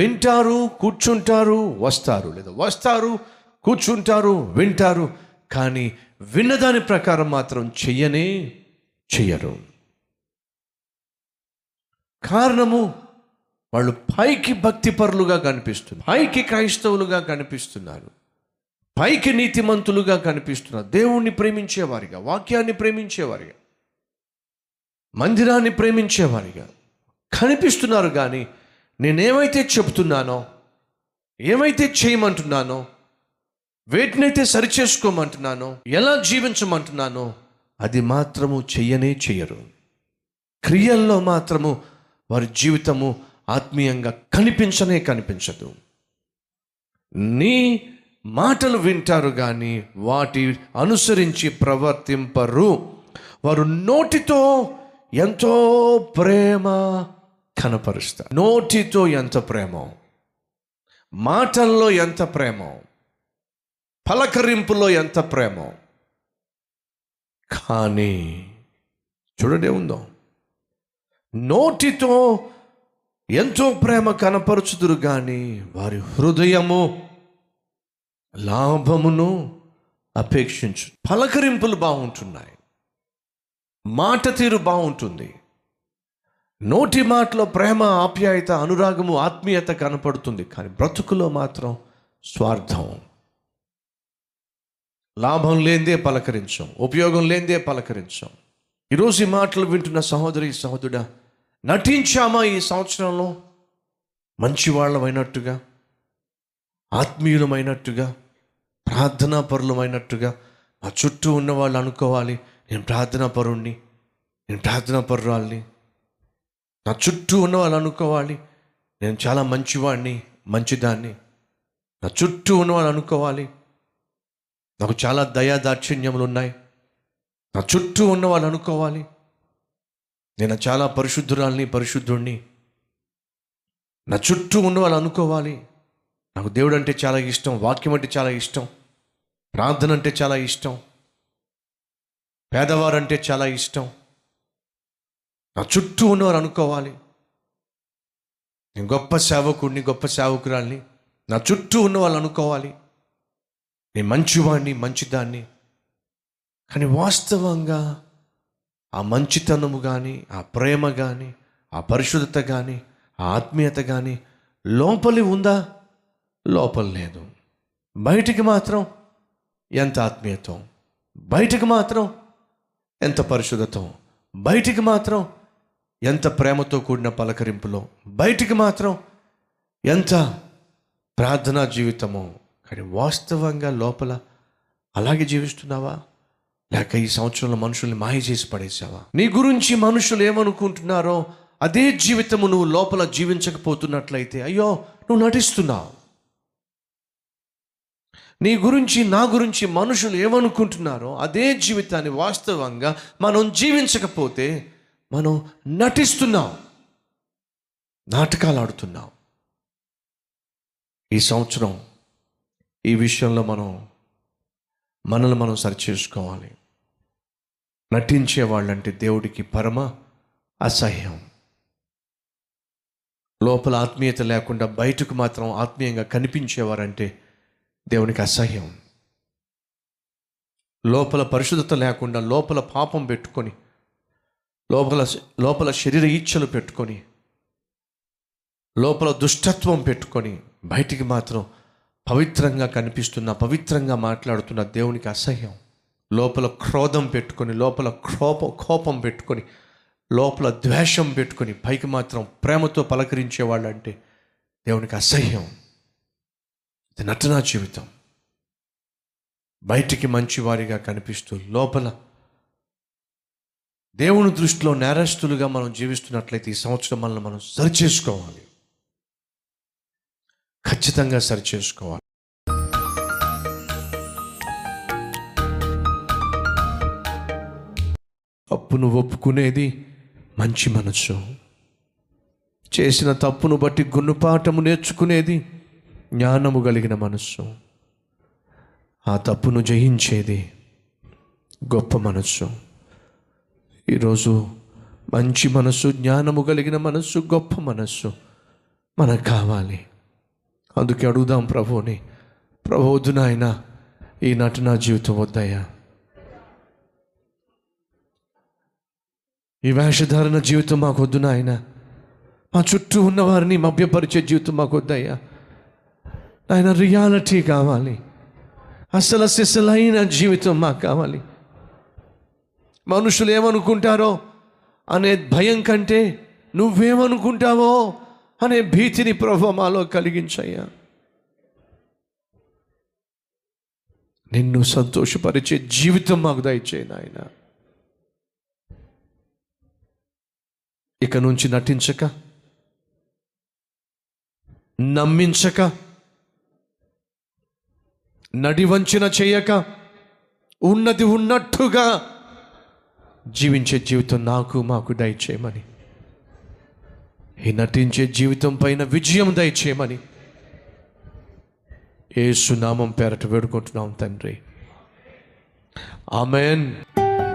వింటారు కూర్చుంటారు వస్తారు. లేదా వస్తారు కూర్చుంటారు వింటారు కానీ విన్నదాని ప్రకారం మాత్రం చెయ్యనే చెయ్యరు. కారణము వాళ్ళు పైకి భక్తిపరులుగా కనిపిస్తున్నారు. పైకి క్రైస్తవులుగా కనిపిస్తున్నారు. పైకి నీతిమంతులుగా కనిపిస్తున్నారు. దేవుణ్ణి ప్రేమించేవారిగా వాక్యాన్ని ప్రేమించేవారిగా మందిరాన్ని ప్రేమించేవారిగా కనిపిస్తున్నారు కానీ నేనేమైతే చెప్తున్నానో ఏమైతే చేయమంటున్నానో వేటినైతే సరిచేసుకోమంటున్నానో ఎలా జీవించమంటున్నానో అది మాత్రము చెయ్యనే చెయ్యరు. క్రియల్లో మాత్రము వారి జీవితము ఆత్మీయంగా కనిపించనే కనిపించదు. నీ మాటలు వింటారు కానీ వాటి అనుసరించి ప్రవర్తింపరు. వారు నోటితో ఎంతో ప్రేమ కనపరుస్తా. నోటితో ఎంత ప్రేమో మాటల్లో ఎంత ప్రేమో పలకరింపులో ఎంత ప్రేమో. కానీ చూడడే ఉందో నోటితో ఎంతో ప్రేమ కనపరుచుదురు కానీ వారి హృదయము లాభమును అపేక్షించు. పలకరింపులు బాగుంటున్నాయి. మాట తీరు బాగుంటుంది. నోటి మాటలో ప్రేమ ఆప్యాయత అనురాగము ఆత్మీయత కనపడుతుంది కానీ బ్రతుకులో మాత్రం స్వార్థం. లాభం లేదే పలకరించాం ఉపయోగం లేనిదే పలకరించాం. ఈరోజు ఈ మాటలు వింటున్న సహోదరి సహోదరుడా నటించామా ఈ సంవత్సరంలో? మంచివాళ్ళమైనట్టుగా ఆత్మీయులమైనట్టుగా ప్రార్థనా పరులమైనట్టుగా మా చుట్టూ ఉన్న వాళ్ళు అనుకోవాలి నేను ప్రార్థనా పరుణ్ణి నేను ప్రార్థనా పరురాల్ని నా చుట్టూ ఉన్న వాళ్ళు అనుకోవాలి. నేను చాలా మంచివాడిని మంచిదాన్ని. నా చుట్టూ ఉన్న వాళ్ళు అనుకోవాలి. నాకు చాలా దయా దాక్షిణ్యములు ఉన్నాయి. నా చుట్టూ ఉన్న వాళ్ళు అనుకోవాలి. నేను చాలా పరిశుద్ధురాల్ని పరిశుద్ధుణ్ణి. నా చుట్టూ ఉన్న వాళ్ళు అనుకోవాలి. నాకు దేవుడు అంటే చాలా ఇష్టం వాక్యం అంటే చాలా ఇష్టం ప్రార్థన అంటే చాలా ఇష్టం పేదవారంటే చాలా ఇష్టం. నా చుట్టూ ఉన్నవారు అనుకోవాలి. నేను గొప్ప సేవకుడిని గొప్ప సేవకురాల్ని నా చుట్టూ ఉన్న వాళ్ళు అనుకోవాలి. నేను మంచివాడిని మంచిదాన్ని. కానీ వాస్తవంగా ఆ మంచితనము కానీ ఆ ప్రేమ కానీ ఆ పరిశుద్ధత కానీ ఆ ఆత్మీయత కానీ లోపలి ఉందా? లోపల లేదు. బయటికి మాత్రం ఎంత ఆత్మీయతం? బయటికి మాత్రం ఎంత పరిశుద్ధతం? బయటికి మాత్రం ఎంత ప్రేమతో కూడిన పలకరింపులో బయటికి మాత్రం ఎంత ప్రార్థనా జీవితమో. కానీ వాస్తవంగా లోపల అలాగే జీవిస్తున్నావా? లేక ఈ సంవత్సరంలో మనుషుల్ని మాయ చేసి పడేసావా నీ గురించి మనుషులు ఏమనుకుంటున్నారో అదే జీవితము నువ్వు లోపల జీవించకపోతున్నట్లయితే అయ్యో నువ్వు నటిస్తున్నావు. నీ గురించి నా గురించి మనుషులు ఏమనుకుంటున్నారో అదే జీవితాన్ని వాస్తవంగా మనం జీవించకపోతే మనం నటిస్తున్నాం. నాటకాలు ఆడుతున్నాం. ఈ సంవత్సరం ఈ విషయంలో మనం మనల్ని మనం సరిచేసుకోవాలి. నటించే వాళ్ళంటే దేవుడికి పరమ అసహ్యం. లోపల ఆత్మీయత లేకుండా బయటకు మాత్రం ఆత్మీయంగా కనిపించేవారంటే దేవునికి అసహ్యం. లోపల పరిశుద్ధత లేకుండా లోపల పాపం పెట్టుకొని లోపల లోపల శరీర ఈచ్ఛలు పెట్టుకొని లోపల దుష్టత్వం పెట్టుకొని బయటికి మాత్రం పవిత్రంగా కనిపిస్తున్న పవిత్రంగా మాట్లాడుతున్న దేవునికి అసహ్యం. లోపల క్రోధం పెట్టుకొని లోపల క్రోప కోపం పెట్టుకొని లోపల ద్వేషం పెట్టుకొని పైకి మాత్రం ప్రేమతో పలకరించేవాళ్ళు అంటే దేవునికి అసహ్యం. ఇది నటనా జీవితం. బయటికి మంచివారిగా కనిపిస్తూ లోపల దేవుని దృష్టిలో నేరస్తులుగా మనం జీవిస్తున్నట్లయితే ఈ సంవత్సరం మనల్ని మనం సరిచేసుకోవాలి. ఖచ్చితంగా సరిచేసుకోవాలి. తప్పును ఒప్పుకునేది మంచి మనసు. చేసిన తప్పును బట్టి గుణపాఠము నేర్చుకునేది జ్ఞానము కలిగిన మనస్సు ఆ తప్పును జయించేది గొప్ప మనస్సు ఈరోజు మంచి మనస్సు జ్ఞానము కలిగిన మనస్సు గొప్ప మనస్సు మనకు కావాలి. అందుకే అడుగుదాం ప్రభుని ప్రభు వద్దు నాయన ఈనాటి నా జీవితం వద్దయ్యా. ఈ వేషధారణ జీవితం మాకు వద్దు నాయన. మా చుట్టూ ఉన్నవారిని మభ్యపరిచే జీవితం మాకు వద్దయ్యా ఆయన రియాలిటీ కావాలి. అసలు సిసలైన జీవితం మాకు కావాలి. మనుషులు ఏమనుకుంటారో అనే భయం కంటే నువ్వేమనుకుంటావో అనే భీతిని ప్రభు మాలో కలిగించయ్యా. నిన్ను సంతోషపరిచే జీవితం మాకు దయచేయి నాయన. ఇక నుంచి నటించక నమ్మించక నడివంచన చేయక ఉన్నది ఉన్నట్టుగా జీవించే జీవితం నాకు మాకు దయచేయమని. ఈ నటించే జీవితం పైన విజయం దయచేయమని. ఏ సునామం పేరట వేడుకుంటున్నాం తండ్రి. ఆమెన్.